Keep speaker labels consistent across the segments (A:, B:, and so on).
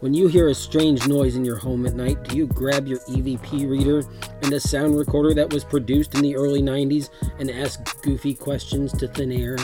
A: When you hear a strange noise in your home at night, do you grab your EVP reader and a sound recorder that was produced in the early 90s and ask goofy questions to thin air?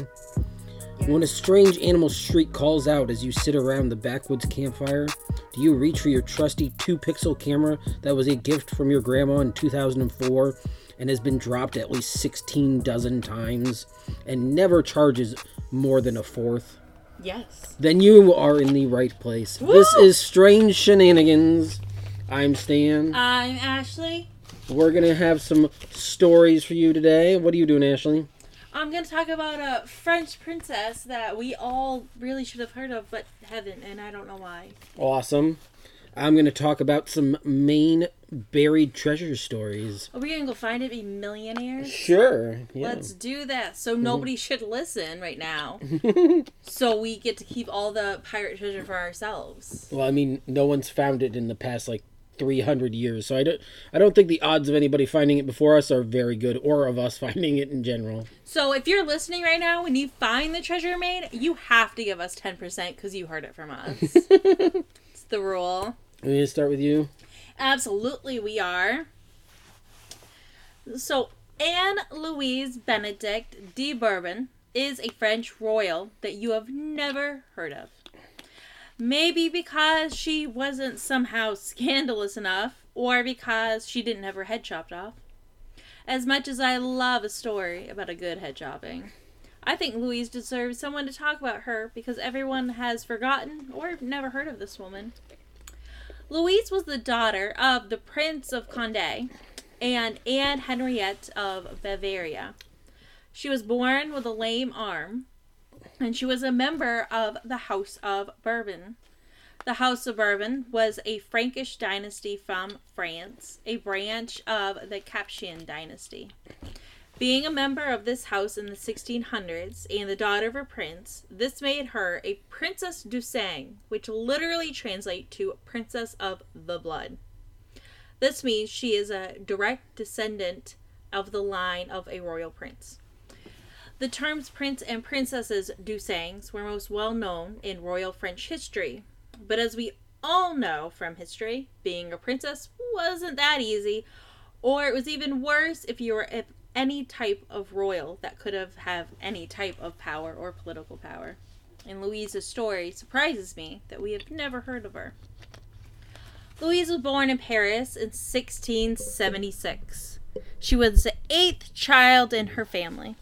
A: When a strange animal shriek calls out as you sit around the backwoods campfire, do you reach for your trusty 2 pixel camera that was a gift from your grandma in 2004 and has been dropped at least 16 dozen times and never charges more than a fourth?
B: Yes.
A: Then you are in the right place. This is Strange Shenanigans. I'm Stan.
B: I'm Ashley.
A: We're gonna have some stories for you today. What are you doing, Ashley?
B: I'm going to talk about a French princess that we all really should have heard of, but haven't, and I don't know why.
A: Awesome. I'm gonna talk about some Maine buried treasure stories.
B: Are we to go find it, be millionaires?
A: Sure. Yeah.
B: Let's do that. So mm-hmm. nobody should listen right now. so we get to keep all the pirate treasure for ourselves.
A: Well, I mean, no one's found it in the past like 300 years, so I don't. I don't think the odds of anybody finding it before us are very good, or of us finding it in general.
B: So if you're listening right now and you find the treasure maid, you have to give us 10% because you heard it from us. it's the rule.
A: I'm gonna start with you.
B: Absolutely, we are. So, Anne Louise Benedict de Bourbon is a French royal that you have never heard of. Maybe because she wasn't somehow scandalous enough, or because she didn't have her head chopped off. As much as I love a story about a good head chopping, I think Louise deserves someone to talk about her because everyone has forgotten or never heard of this woman. Louise was the daughter of the Prince of Condé and Anne Henriette of Bavaria. She was born with a lame arm, and she was a member of the House of Bourbon. The House of Bourbon was a Frankish dynasty from France, a branch of the Capetian dynasty. Being a member of this house in the 1600s and the daughter of a prince, this made her a Princess du Sang, which literally translates to Princess of the Blood. This means she is a direct descendant of the line of a royal prince. The terms prince and princesses du Sangs were most well known in royal French history, but as we all know from history, being a princess wasn't that easy, or it was even worse if you were any type of royal that could have have any type of power or political power. And Louise's story surprises me that we have never heard of her. Louise was born in Paris in 1676. She was the eighth child in her family.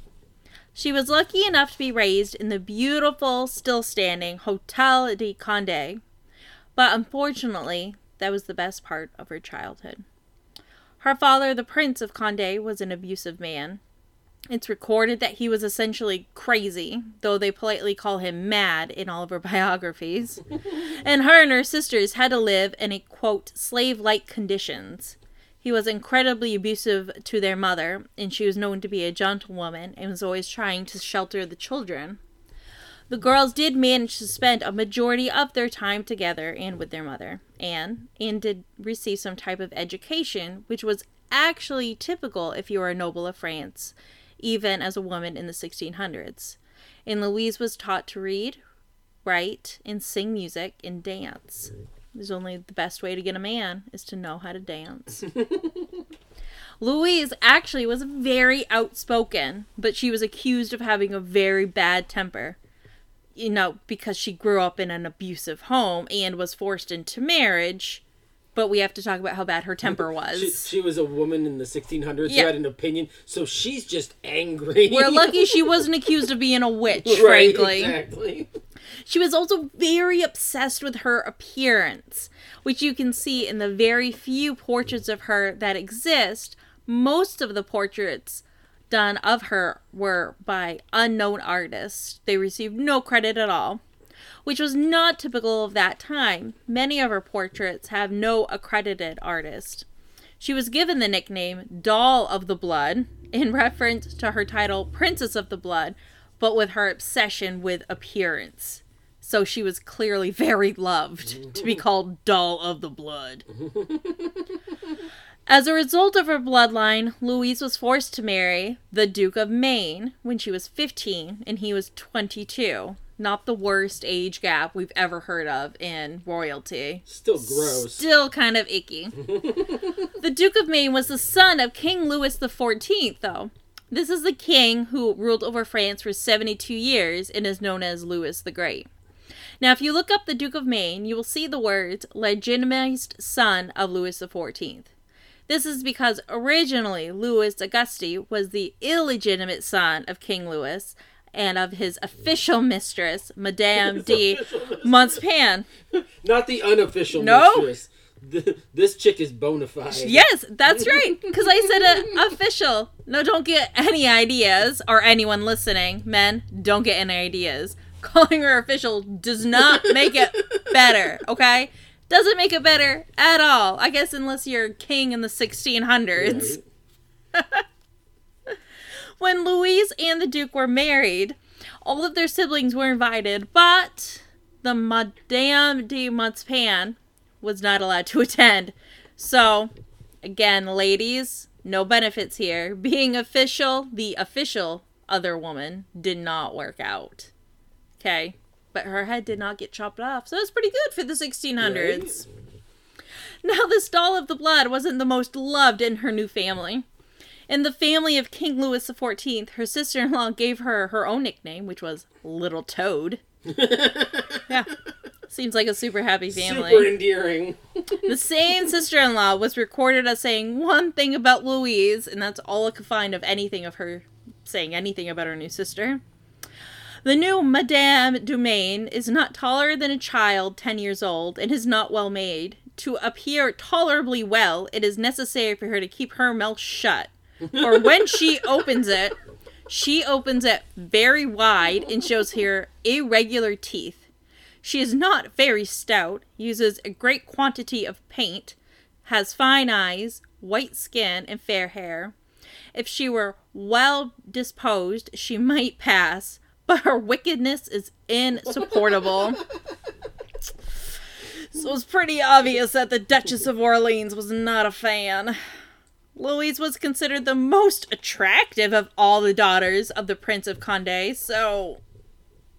B: She was lucky enough to be raised in the beautiful, still standing Hotel de Conde, but unfortunately, that was the best part of her childhood. Her father, the Prince of Conde, was an abusive man. It's recorded that he was essentially crazy, though they politely call him mad in all of her biographies. and her and her sisters had to live in a quote, slave like conditions. He was incredibly abusive to their mother, and she was known to be a gentlewoman and was always trying to shelter the children. The girls did manage to spend a majority of their time together and with their mother, Anne, and did receive some type of education, which was actually typical if you were a noble of France, even as a woman in the 1600s. And Louise was taught to read, write, and sing music and dance. There's only the best way to get a man is to know how to dance. Louise actually was very outspoken, but she was accused of having a very bad temper. You know, because she grew up in an abusive home and was forced into marriage. But we have to talk about how bad her temper was.
A: She, she was a woman in the 1600s
B: Yeah.
A: who had an opinion, so she's just angry.
B: We're lucky she wasn't accused of being a witch,
A: right,
B: frankly.
A: Exactly.
B: She was also very obsessed with her appearance, which you can see in the very few portraits of her that exist. Most of the portraits done of her were by unknown artists. They received no credit at all, which was not typical of that time. Many of her portraits have no accredited artist. She was given the nickname Doll of the Blood in reference to her title Princess of the Blood, but with her obsession with appearance. So she was clearly very loved to be called Doll of the Blood. As a result of her bloodline, Louise was forced to marry the Duke of Maine when she was 15 and he was 22, not the worst age gap we've ever heard of in royalty.
A: Still gross.
B: Still kind of icky. the Duke of Maine was the son of King Louis XIV, though. This is the king who ruled over France for 72 years and is known as Louis the Great. Now, if you look up the Duke of Maine, you will see the words legitimized son of Louis XIV. This is because originally Louis Auguste was the illegitimate son of King Louis and of his official mistress, Madame de Montespan.
A: Not the unofficial
B: No.
A: mistress. Th- This chick is bona fide.
B: Yes, that's right. Because I said uh, official. No, don't get any ideas, or anyone listening, men, don't get any ideas. Calling her official does not make it better, okay? Doesn't make it better at all. I guess unless you're king in the 1600s.
A: Right.
B: When Louise and the Duke were married, all of their siblings were invited, but the Madame de Montespan was not allowed to attend. So, again, ladies, no benefits here. Being official, the official other woman did not work out. Okay. But her head did not get chopped off, so it's pretty good for the 1600s. Now, this doll of the blood wasn't the most loved in her new family. In the family of King Louis XIV, her sister in law gave her her own nickname, which was Little Toad. yeah. Seems like a super happy family.
A: Super endearing.
B: The same sister in law was recorded as saying one thing about Louise, and that's all I could find of anything of her saying anything about her new sister. The new Madame du Maine is not taller than a child 10 years old and is not well made. To appear tolerably well, it is necessary for her to keep her mouth shut. Or when she opens it, she opens it very wide and shows her irregular teeth. She is not very stout, uses a great quantity of paint, has fine eyes, white skin, and fair hair. If she were well disposed, she might pass, but her wickedness is insupportable. so it's pretty obvious that the Duchess of Orleans was not a fan. Louise was considered the most attractive of all the daughters of the Prince of Conde, so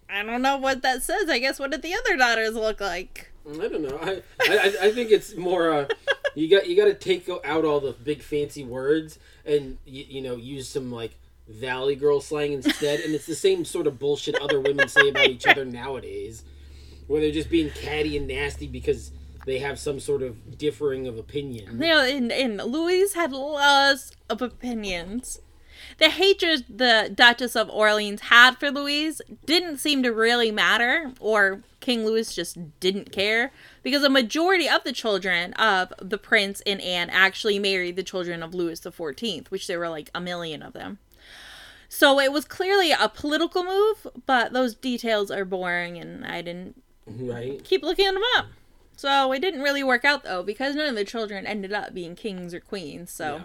B: I don't know what that says. I guess what did the other daughters look like?
A: I don't know. I, I I think it's more. Uh, you got you got to take out all the big fancy words and you, you know use some like Valley Girl slang instead, and it's the same sort of bullshit other women say about each other nowadays, where they're just being catty and nasty because they have some sort of differing of opinion.
B: You and, and Louise had lots of opinions. The hatred the Duchess of Orleans had for Louise didn't seem to really matter, or King Louis just didn't care, because a majority of the children of the prince and Anne actually married the children of Louis XIV, which there were like a million of them. So it was clearly a political move, but those details are boring, and I didn't
A: Right?
B: keep looking them up. So it didn't really work out though, because none of the children ended up being kings or queens. So
A: Yeah.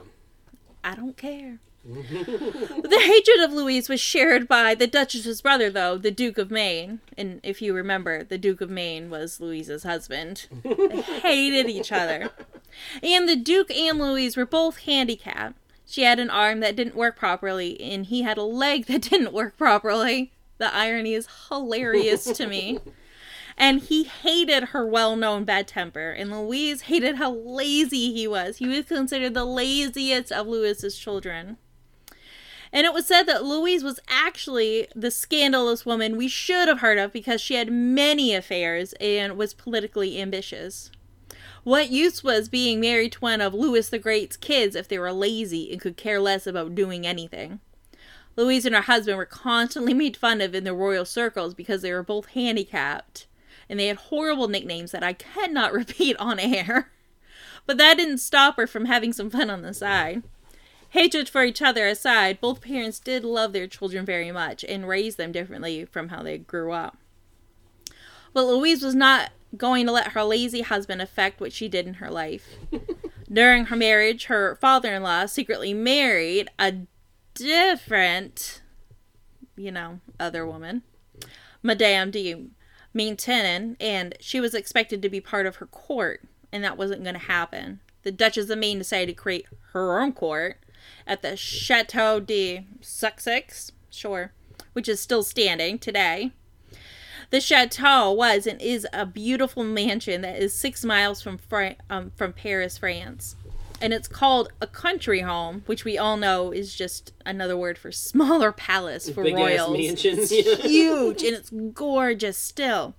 B: I don't care. the hatred of Louise was shared by the Duchess's brother, though, the Duke of Maine. And if you remember, the Duke of Maine was Louise's husband. They hated each other. And the Duke and Louise were both handicapped. She had an arm that didn't work properly, and he had a leg that didn't work properly. The irony is hilarious to me. And he hated her well known bad temper, and Louise hated how lazy he was. He was considered the laziest of Louis's children. And it was said that Louise was actually the scandalous woman we should have heard of because she had many affairs and was politically ambitious. What use was being married to one of Louis the Great's kids if they were lazy and could care less about doing anything? Louise and her husband were constantly made fun of in the royal circles because they were both handicapped, and they had horrible nicknames that I cannot repeat on air. But that didn't stop her from having some fun on the side. Hatred for each other aside, both parents did love their children very much and raised them differently from how they grew up. But Louise was not going to let her lazy husband affect what she did in her life. During her marriage, her father in law secretly married a different, you know, other woman, Madame de Maintenon, and she was expected to be part of her court, and that wasn't going to happen. The Duchess of Maine decided to create her own court at the Chateau de Sussex, sure, which is still standing today. The chateau was and is a beautiful mansion that is six miles from Fra- um, from Paris, France, and it's called a country home, which we all know is just another word for smaller palace for
A: Big
B: royals.
A: mansions.
B: It's huge and it's gorgeous still.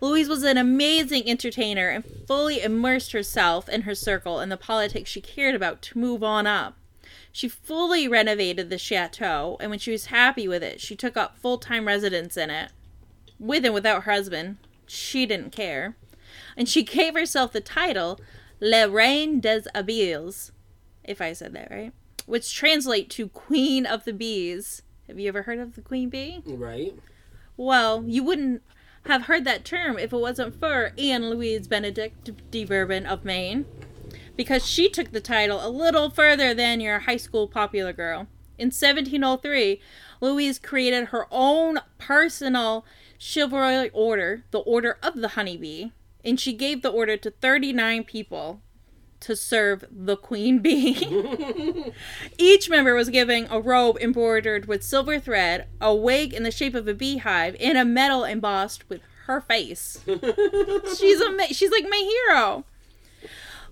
B: Louise was an amazing entertainer and fully immersed herself and her circle in the politics she cared about to move on up. She fully renovated the chateau, and when she was happy with it, she took up full time residence in it. With and without her husband, she didn't care. And she gave herself the title La Reine des Abeilles, if I said that right, which translates to Queen of the Bees. Have you ever heard of the Queen Bee?
A: right.
B: Well, you wouldn't have heard that term if it wasn't for Anne Louise Benedict de Bourbon of Maine, because she took the title a little further than your high school popular girl. In 1703, Louise created her own personal chivalry order, the Order of the Honeybee, and she gave the order to 39 people to serve the queen bee. Each member was given a robe embroidered with silver thread, a wig in the shape of a beehive, and a medal embossed with her face. she's ama- she's like my hero.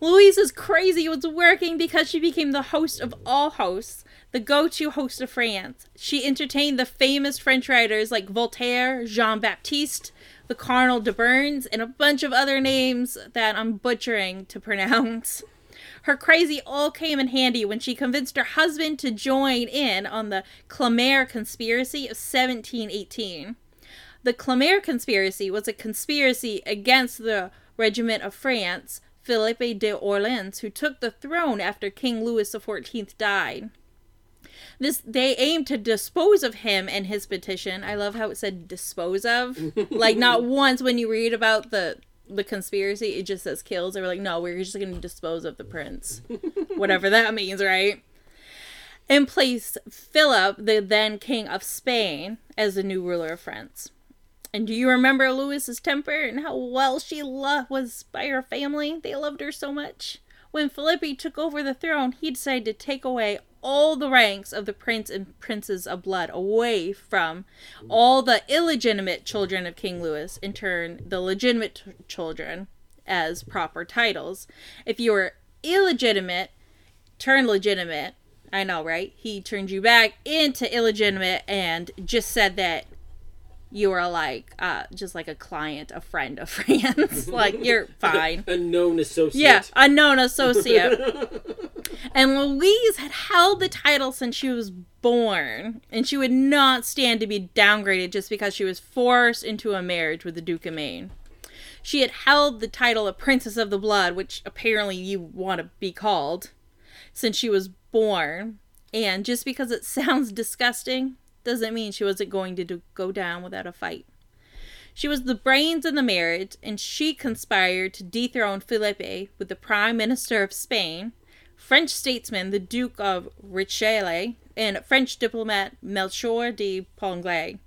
B: Louise is crazy was working because she became the host of all hosts, the go-to host of France. She entertained the famous French writers like Voltaire, Jean-Baptiste, the Cardinal de Burns, and a bunch of other names that I'm butchering to pronounce. Her crazy all came in handy when she convinced her husband to join in on the Cellamare conspiracy of 1718. The Cellamare conspiracy was a conspiracy against the regiment of France, Philippe de Orleans, who took the throne after King Louis XIV died. This they aim to dispose of him and his petition. I love how it said dispose of. like not once when you read about the the conspiracy, it just says kills. They were like, no, we're just gonna dispose of the prince. Whatever that means, right? And place Philip, the then king of Spain, as the new ruler of France. And do you remember Louis's temper and how well she lo- was by her family? They loved her so much. When Philippe took over the throne, he decided to take away all the ranks of the prince and princess of blood away from all the illegitimate children of King Louis, in turn, the legitimate t- children as proper titles. If you were illegitimate, turn legitimate. I know, right? He turned you back into illegitimate and just said that you are like uh just like a client, a friend of France. like you're fine.
A: A known associate.
B: Yeah, a known associate. and Louise had held the title since she was born, and she would not stand to be downgraded just because she was forced into a marriage with the Duke of Maine. She had held the title of Princess of the Blood, which apparently you want to be called, since she was born. And just because it sounds disgusting doesn't mean she wasn't going to do, go down without a fight. She was the brains in the marriage, and she conspired to dethrone Philippe with the Prime Minister of Spain, French statesman the Duke of Richelieu, and French diplomat Melchior de Ponglet.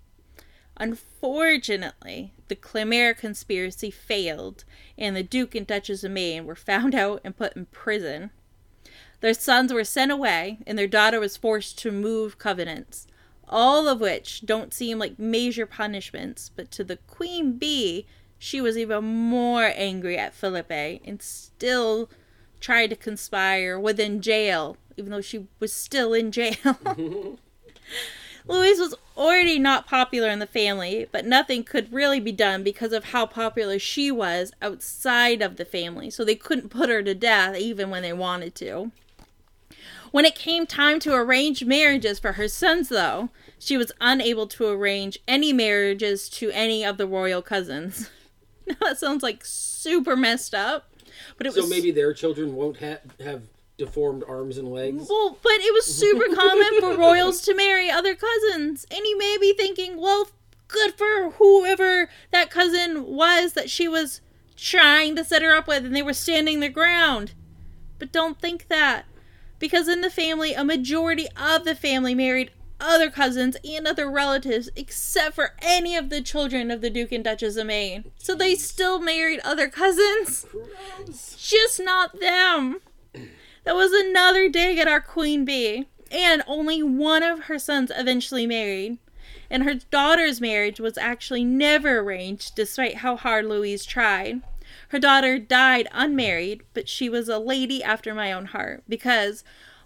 B: Unfortunately, the Cellamare conspiracy failed, and the Duke and Duchess of Maine were found out and put in prison. Their sons were sent away, and their daughter was forced to move covenants all of which don't seem like major punishments, but to the queen bee, she was even more angry at Philippe and still tried to conspire within jail, even though she was still in jail. Louise was already not popular in the family, but nothing could really be done because of how popular she was outside of the family, so they couldn't put her to death even when they wanted to. When it came time to arrange marriages for her sons, though, she was unable to arrange any marriages to any of the royal cousins. Now that sounds like super messed up. But it
A: So
B: was
A: maybe their children won't ha- have deformed arms and legs.
B: well, but it was super common for royals to marry other cousins. And you may be thinking, well, good for whoever that cousin was that she was trying to set her up with and they were standing their ground. But don't think that. Because in the family, a majority of the family married other cousins and other relatives, except for any of the children of the Duke and Duchess of Maine. So they still married other cousins,
A: Gross.
B: just not them. That was another dig at our queen bee. And only one of her sons eventually married. And her daughter's marriage was actually never arranged, despite how hard Louise tried. Her daughter died unmarried, but she was a lady after my own heart because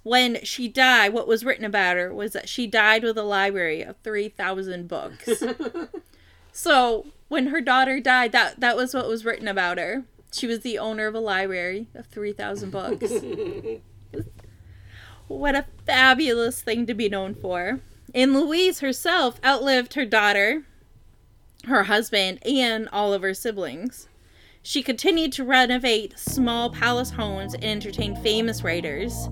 B: when she died, what was written about her was that she died with a library of 3,000 books. so when her daughter died, that, that was what was written about her. She was the owner of a library of 3,000 books. what a fabulous thing to be known for. And Louise herself outlived her daughter, her husband, and all of her siblings. She continued to renovate small palace homes and entertain famous writers,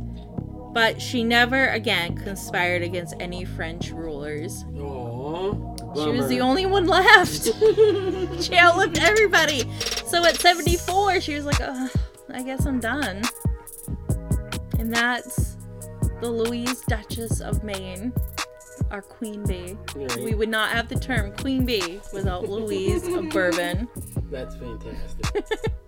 B: but she never again conspired against any French rulers.
A: Aww,
B: She was the only one left. she outlived everybody. So at 74, she was like, I guess I'm done. And that's the Louise Duchess of Maine, our Queen Bee.
A: Right.
B: We would not have the term Queen Bee without Louise of Bourbon.
A: That's fantastic.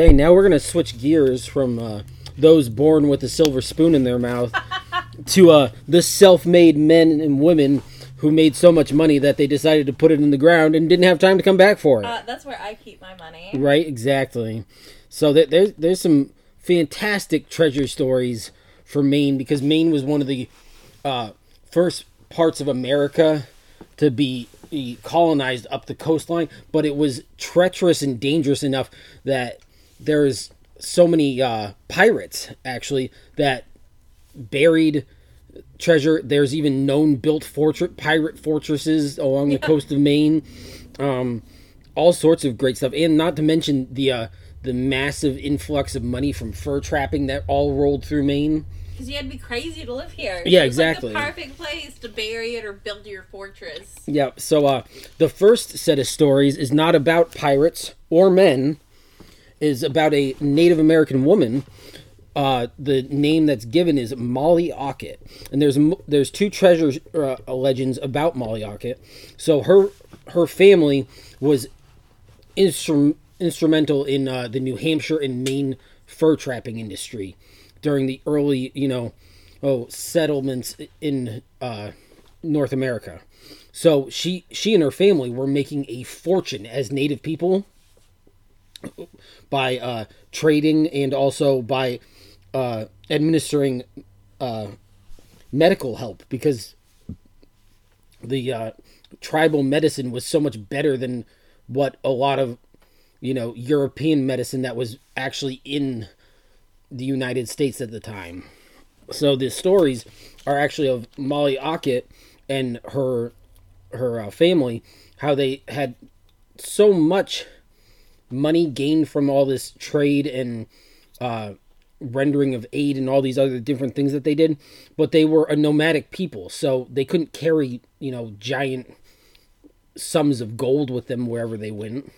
A: Hey, now we're gonna switch gears from uh, those born with a silver spoon in their mouth to uh, the self-made men and women who made so much money that they decided to put it in the ground and didn't have time to come back for it.
B: Uh, that's where I keep my money.
A: Right, exactly. So there, there's there's some fantastic treasure stories for Maine because Maine was one of the uh, first parts of America to be colonized up the coastline, but it was treacherous and dangerous enough that there's so many uh, pirates actually that buried treasure. There's even known built fortress pirate fortresses along the coast of Maine. Um, all sorts of great stuff, and not to mention the uh, the massive influx of money from fur trapping that all rolled through Maine.
B: Because you had to be crazy to live here.
A: Yeah,
B: like
A: exactly.
B: the perfect place to bury it or build your fortress.
A: Yeah. So uh, the first set of stories is not about pirates or men. Is about a Native American woman. Uh, the name that's given is Molly Ockett, and there's there's two treasure uh, legends about Molly Ockett. So her her family was instrum- instrumental in uh, the New Hampshire and Maine fur trapping industry during the early, you know, oh settlements in uh, North America. So she she and her family were making a fortune as native people by uh, trading and also by uh, administering uh, medical help because the uh, tribal medicine was so much better than what a lot of you know European medicine that was actually in the United States at the time. So the stories are actually of Molly Ockett and her her uh, family, how they had so much money gained from all this trade and uh, rendering of aid and all these other different things that they did, but they were a nomadic people, so they couldn't carry you know giant sums of gold with them wherever they went.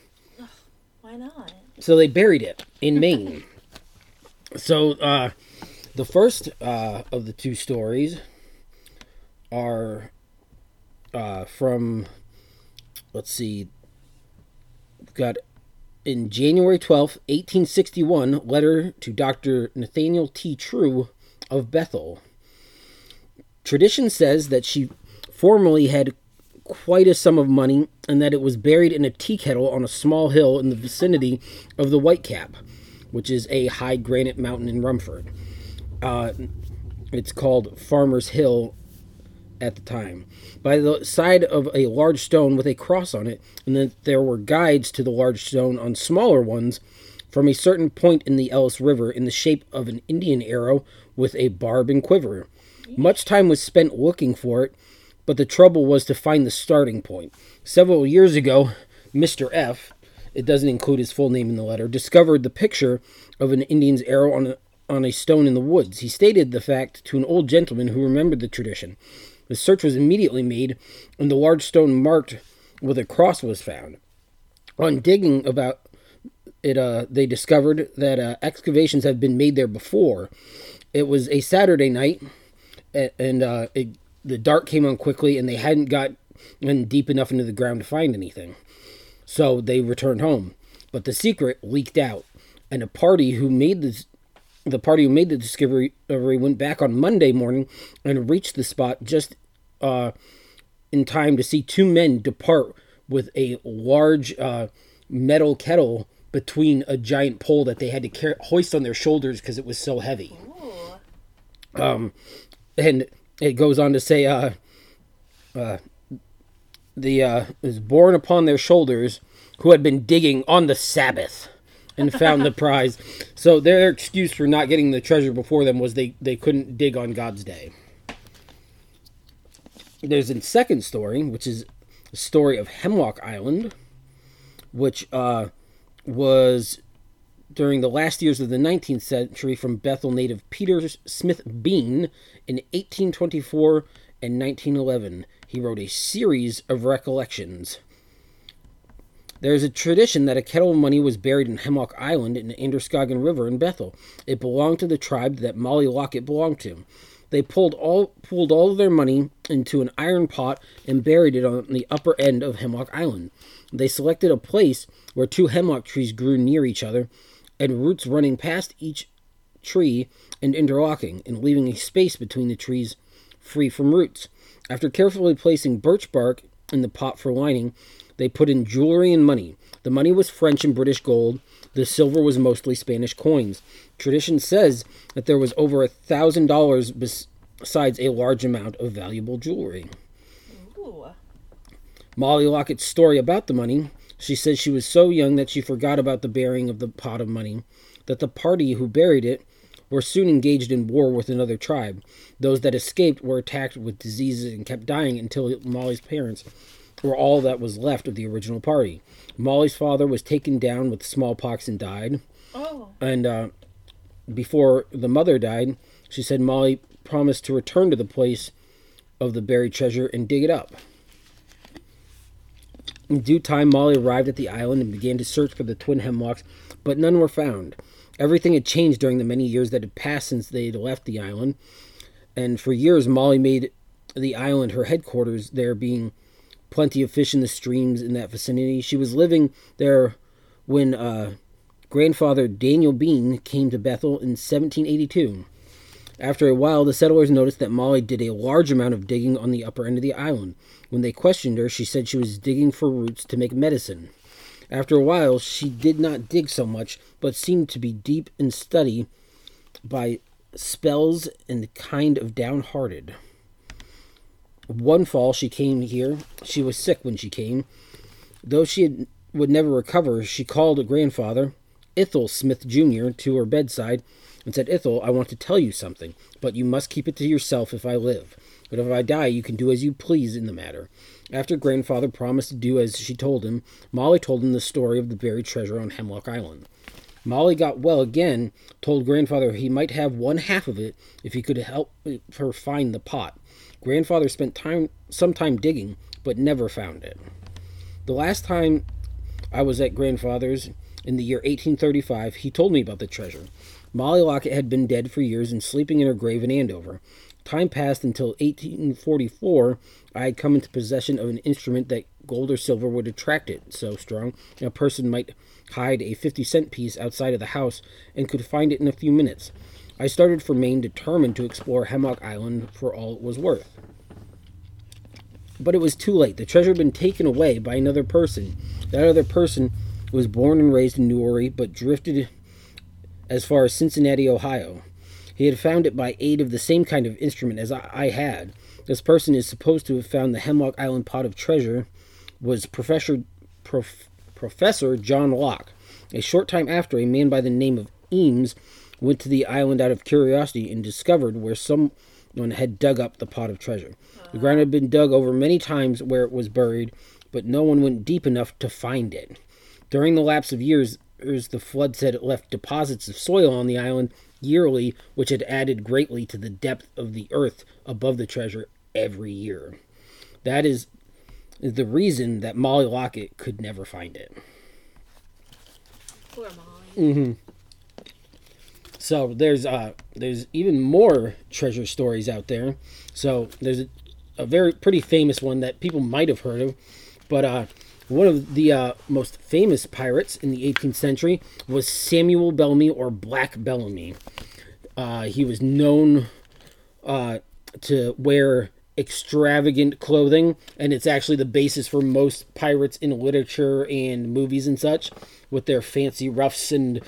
B: Why not?
A: So they buried it in Maine. so uh, the first uh, of the two stories are uh, from, let's see, we've got in January 12th, 1861, letter to Dr. Nathaniel T. True of Bethel. Tradition says that she formerly had quite a sum of money and that it was buried in a tea kettle on a small hill in the vicinity of the Whitecap, which is a high granite mountain in Rumford. Uh, it's called Farmer's Hill at the time. By the side of a large stone with a cross on it, and that there were guides to the large stone on smaller ones from a certain point in the Ellis River in the shape of an Indian arrow with a barb and quiver. Much time was spent looking for it, but the trouble was to find the starting point. Several years ago, Mr. F, it doesn't include his full name in the letter, discovered the picture of an Indian's arrow on a, on a stone in the woods. He stated the fact to an old gentleman who remembered the tradition. The search was immediately made, and the large stone marked with a cross was found. On digging about it, uh, they discovered that uh, excavations had been made there before. It was a Saturday night, and uh, it the dark came on quickly, and they hadn't got in deep enough into the ground to find anything. So they returned home. But the secret leaked out, and a party who made this the party who made the discovery went back on Monday morning and reached the spot just uh, in time to see two men depart with a large uh, metal kettle between a giant pole that they had to carry, hoist on their shoulders because it was so heavy. Um, and it goes on to say, uh, uh, the uh, is borne upon their shoulders who had been digging on the Sabbath and found the prize. So their excuse for not getting the treasure before them was they, they couldn't dig on God's day. There's a second story, which is a story of Hemlock Island, which uh, was during the last years of the 19th century from Bethel native Peter Smith Bean in 1824 and 1911. He wrote a series of recollections. There is a tradition that a kettle of money was buried in Hemlock Island in the Androscoggin River in Bethel. It belonged to the tribe that Molly Lockett belonged to. They pulled all pulled all of their money into an iron pot and buried it on the upper end of Hemlock Island. They selected a place where two hemlock trees grew near each other, and roots running past each tree and interlocking, and leaving a space between the trees free from roots. After carefully placing birch bark in the pot for lining, they put in jewelry and money. The money was French and British gold. The silver was mostly Spanish coins. Tradition says that there was over a thousand dollars besides a large amount of valuable jewelry.
B: Ooh.
A: Molly Lockett's story about the money. She says she was so young that she forgot about the burying of the pot of money, that the party who buried it were soon engaged in war with another tribe. Those that escaped were attacked with diseases and kept dying until Molly's parents were all that was left of the original party. Molly's father was taken down with smallpox and died.
B: Oh.
A: And uh, before the mother died, she said Molly promised to return to the place of the buried treasure and dig it up. In due time, Molly arrived at the island and began to search for the twin hemlocks, but none were found. Everything had changed during the many years that had passed since they had left the island, and for years Molly made the island her headquarters, there being plenty of fish in the streams in that vicinity. She was living there when uh, grandfather Daniel Bean came to Bethel in 1782. After a while, the settlers noticed that Molly did a large amount of digging on the upper end of the island. When they questioned her, she said she was digging for roots to make medicine. After a while, she did not dig so much, but seemed to be deep in study by spells and kind of downhearted. One fall she came here. She was sick when she came. Though she had, would never recover, she called grandfather, Ithel Smith Jr., to her bedside and said, Ithel, I want to tell you something, but you must keep it to yourself if I live. But if I die, you can do as you please in the matter. After grandfather promised to do as she told him, Molly told him the story of the buried treasure on Hemlock Island. Molly got well again, told grandfather he might have one half of it if he could help her find the pot. Grandfather spent time some time digging, but never found it. The last time I was at grandfather's in the year 1835, he told me about the treasure. Molly Lockett had been dead for years and sleeping in her grave in Andover. Time passed until 1844. I had come into possession of an instrument that gold or silver would attract it so strong a person might hide a 50 cent piece outside of the house and could find it in a few minutes. I started for Maine determined to explore Hemlock Island for all it was worth. But it was too late. The treasure had been taken away by another person. That other person was born and raised in Newry, but drifted as far as Cincinnati, Ohio. He had found it by aid of the same kind of instrument as I, I had. This person is supposed to have found the Hemlock Island pot of treasure was Professor Prof, Professor John Locke. A short time after, a man by the name of Eames went to the island out of curiosity and discovered where someone had dug up the pot of treasure. The ground had been dug over many times where it was buried, but no one went deep enough to find it. During the lapse of years, the floods had left deposits of soil on the island yearly, which had added greatly to the depth of the earth above the treasure every year. That is the reason that Molly Lockett could never find it.
B: Poor Molly.
A: Mm-hmm. So there's uh there's even more treasure stories out there. So there's a very pretty famous one that people might have heard of, but uh, one of the uh, most famous pirates in the 18th century was Samuel Bellamy or Black Bellamy. Uh, he was known uh, to wear extravagant clothing, and it's actually the basis for most pirates in literature and movies and such, with their fancy ruffs and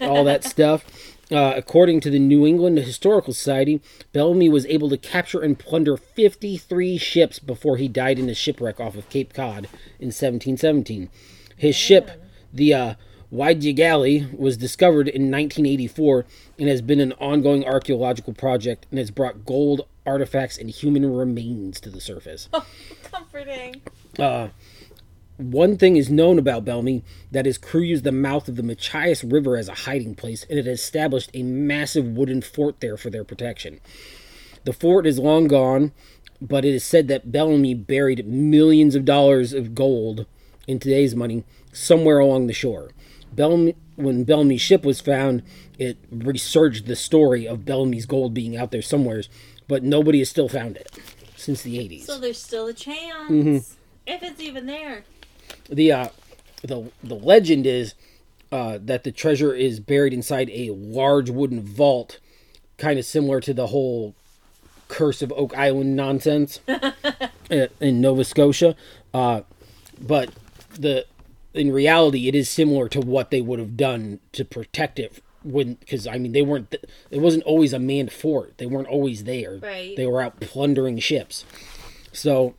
A: all that stuff. Uh, according to the New England Historical Society, Bellamy was able to capture and plunder 53 ships before he died in a shipwreck off of Cape Cod in 1717. His ship, the uh, Galley, was discovered in 1984 and has been an ongoing archaeological project and has brought gold, artifacts, and human remains to the surface.
B: Oh, comforting.
A: Uh, one thing is known about Bellamy that his crew used the mouth of the Machias River as a hiding place, and it established a massive wooden fort there for their protection. The fort is long gone, but it is said that Bellamy buried millions of dollars of gold in today's money somewhere along the shore. Bellamy, when Bellamy's ship was found, it resurged the story of Bellamy's gold being out there somewheres, but nobody has still found it since the 80s.
B: So there's still a chance.
A: Mm-hmm.
B: If it's even there
A: the uh, the the legend is uh, that the treasure is buried inside a large wooden vault, kind of similar to the whole Curse of Oak Island nonsense in Nova Scotia. Uh, but the in reality, it is similar to what they would have done to protect it when because I mean they weren't it wasn't always a manned fort. They weren't always there.
B: Right.
A: They were out plundering ships. So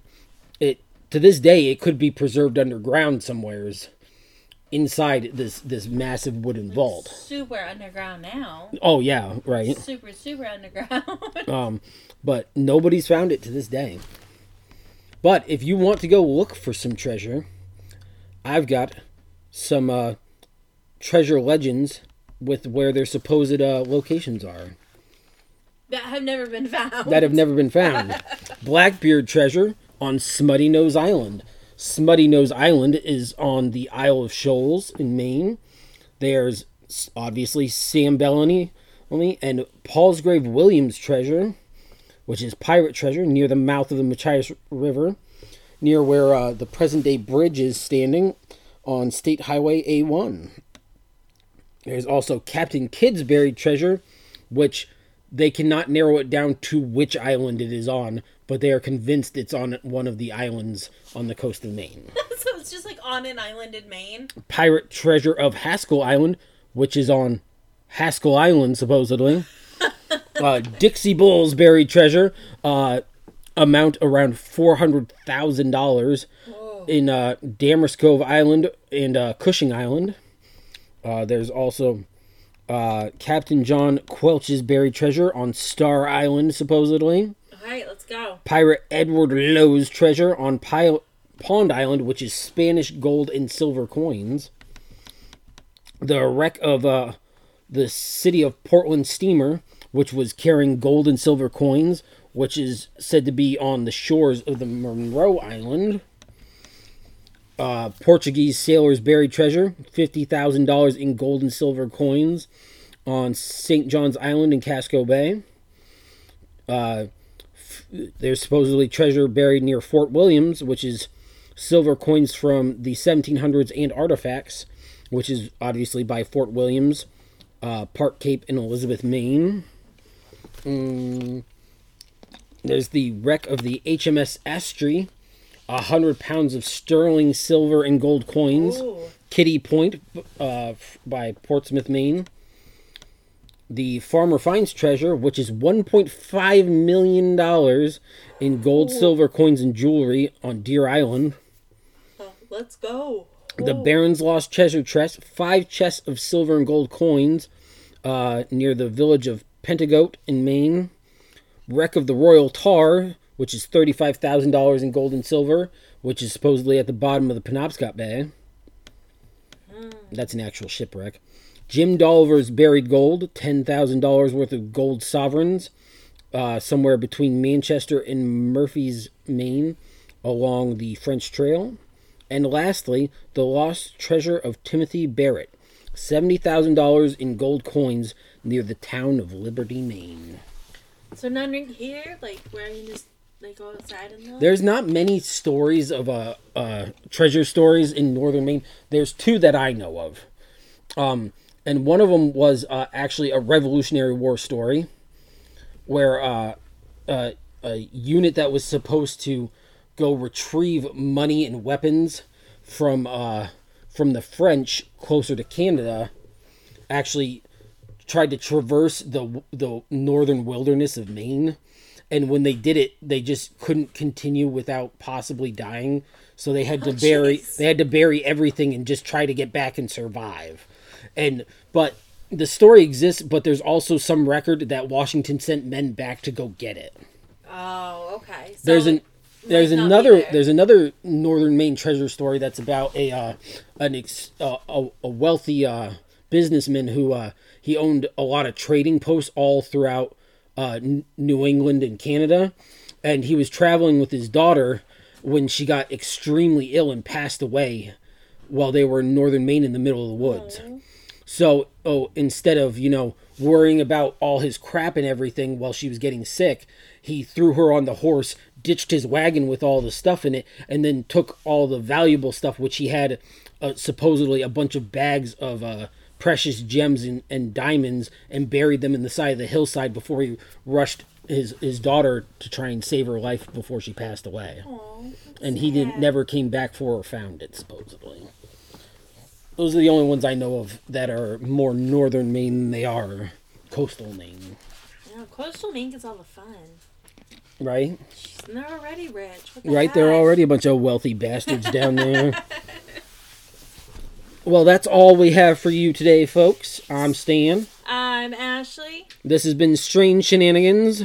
A: it to this day it could be preserved underground somewheres inside this this massive wooden vault.
B: Super underground now.
A: Oh yeah, right.
B: Super super underground.
A: um, but nobody's found it to this day. But if you want to go look for some treasure, I've got some uh, treasure legends with where their supposed uh, locations are.
B: That have never been found.
A: That have never been found. Blackbeard treasure on Smutty Nose Island. Smutty Nose Island is on the Isle of Shoals in Maine. There's obviously Sam Bellamy and Palsgrave Williams treasure, which is pirate treasure near the mouth of the Machias River, near where uh, the present day bridge is standing on State Highway A1. There's also Captain Kidd's buried treasure, which they cannot narrow it down to which island it is on, but they are convinced it's on one of the islands on the coast of Maine.
B: so it's just like on an island in Maine.
A: Pirate treasure of Haskell Island, which is on Haskell Island supposedly. uh, Dixie Bull's buried treasure, uh, amount around four hundred thousand dollars in uh, Cove Island and uh, Cushing Island. Uh, there's also uh, Captain John Quelch's buried treasure on Star Island, supposedly.
B: All right, let's go.
A: Pirate Edward Lowe's treasure on Pond Island, which is Spanish gold and silver coins. The wreck of uh, the city of Portland steamer, which was carrying gold and silver coins, which is said to be on the shores of the Monroe Island. Uh, Portuguese sailors buried treasure, $50,000 in gold and silver coins on St. John's Island in Casco Bay. Uh, there's supposedly treasure buried near Fort Williams, which is silver coins from the 1700s and artifacts, which is obviously by Fort Williams, uh, Park Cape in Elizabeth, Maine. Mm. There's the wreck of the HMS Astrea, a hundred pounds of sterling silver and gold coins. Ooh. Kittery Point uh, by Portsmouth, Maine the farmer finds treasure, which is $1.5 million in gold, Ooh. silver coins, and jewelry on Deer Island.
B: Oh, let's go.
A: The Baron's Lost Treasure Chest, five chests of silver and gold coins uh, near the village of Pentagoet in Maine. Wreck of the Royal Tar, which is $35,000 in gold and silver, which is supposedly at the bottom of the Penobscot Bay. Mm. That's an actual shipwreck. Jim Dolliver's buried gold, $10,000 worth of gold sovereigns, uh, somewhere between Manchester and Murphy's, Maine, along the French Trail. And lastly, the lost treasure of Timothy Barrett, $70,000 in gold coins near the town of Liberty, Maine.
B: So none here, like where can just they go outside and look.
A: There's not many stories of uh, uh, treasure stories in northern Maine. There's two that I know of. Um, and one of them was uh, actually a Revolutionary War story where uh, uh, a unit that was supposed to go retrieve money and weapons from uh, from the French closer to Canada actually tried to traverse the the northern wilderness of Maine. And when they did it they just couldn't continue without possibly dying. So they had to bury
B: jeez.
A: they had to bury everything and just try to get back and survive and but the story exists but there's also some record that Washington sent men back to go get it
B: oh, okay. So
A: there's an there's
B: might not be
A: another
B: there.
A: there's another northern Maine treasure story that's about a uh, an ex, uh, a, a wealthy uh, businessman who uh, he owned a lot of trading posts all throughout uh, N- New England and Canada, and he was traveling with his daughter when she got extremely ill and passed away while they were in northern Maine in the middle of the woods. So, oh, instead of, you know, worrying about all his crap and everything while she was getting sick, he threw her on the horse, ditched his wagon with all the stuff in it, and then took all the valuable stuff, which he had uh, supposedly a bunch of bags of uh, precious gems and, and diamonds, and buried them in the side of the hillside before he rushed his, his daughter to try and save her life before she passed away.
B: Aw, that's
A: And he didn't never came back for or found it, supposedly. Those are the only ones I know of that are more northern Maine than they are coastal Maine,
B: Yeah, coastal Maine gets all the fun.
A: right?
B: And they're already rich. What the
A: Right, they're already a bunch of wealthy bastards down there. well, that's all we have for you today, folks. I'm Stan.
B: I'm Ashley
A: This has been Strange Shenanigans.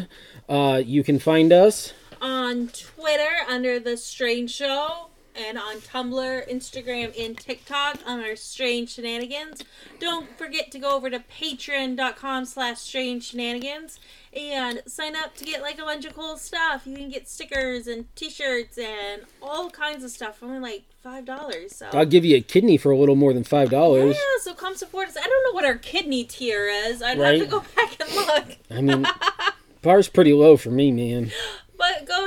A: Uh, you can find us.
B: on Twitter under the Strange Show and on Tumblr, Instagram, and TikTok on our Strange Shenanigans. Don't forget to go over to patreon.com slash strange shenanigans and sign up to get like a bunch of cool stuff. You can get stickers and t-shirts and all kinds of stuff for only like five dollars. So
A: I'll give you a kidney for a little more than five dollars.
B: yeah, so come support us. I don't know what our kidney tier is. I'd
A: Right.
B: have to go back and look.
A: I mean, bar's pretty low for me, man.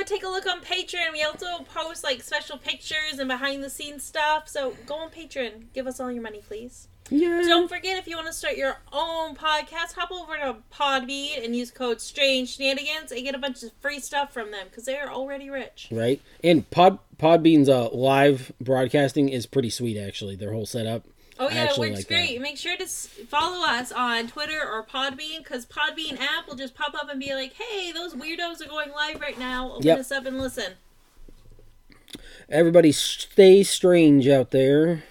B: But go and take a look on Patreon. We also post like special pictures and behind the scenes stuff. So go on Patreon. Give us all your money, please.
A: Yeah.
B: Don't forget if you want to start your own podcast, hop over to Podbean and use code Strange Shenanigans and get a bunch of free stuff from them because they are already rich.
A: right? And Pod Podbean's uh, live broadcasting is pretty sweet, actually. Their whole setup.
B: Oh yeah, it works
A: like
B: great. Make sure to follow us on Twitter or Podbean because Podbean app will just pop up and be like, "Hey, those weirdos are going live right now. Open
A: Yep.
B: us up and listen."
A: Everybody, stay strange out there.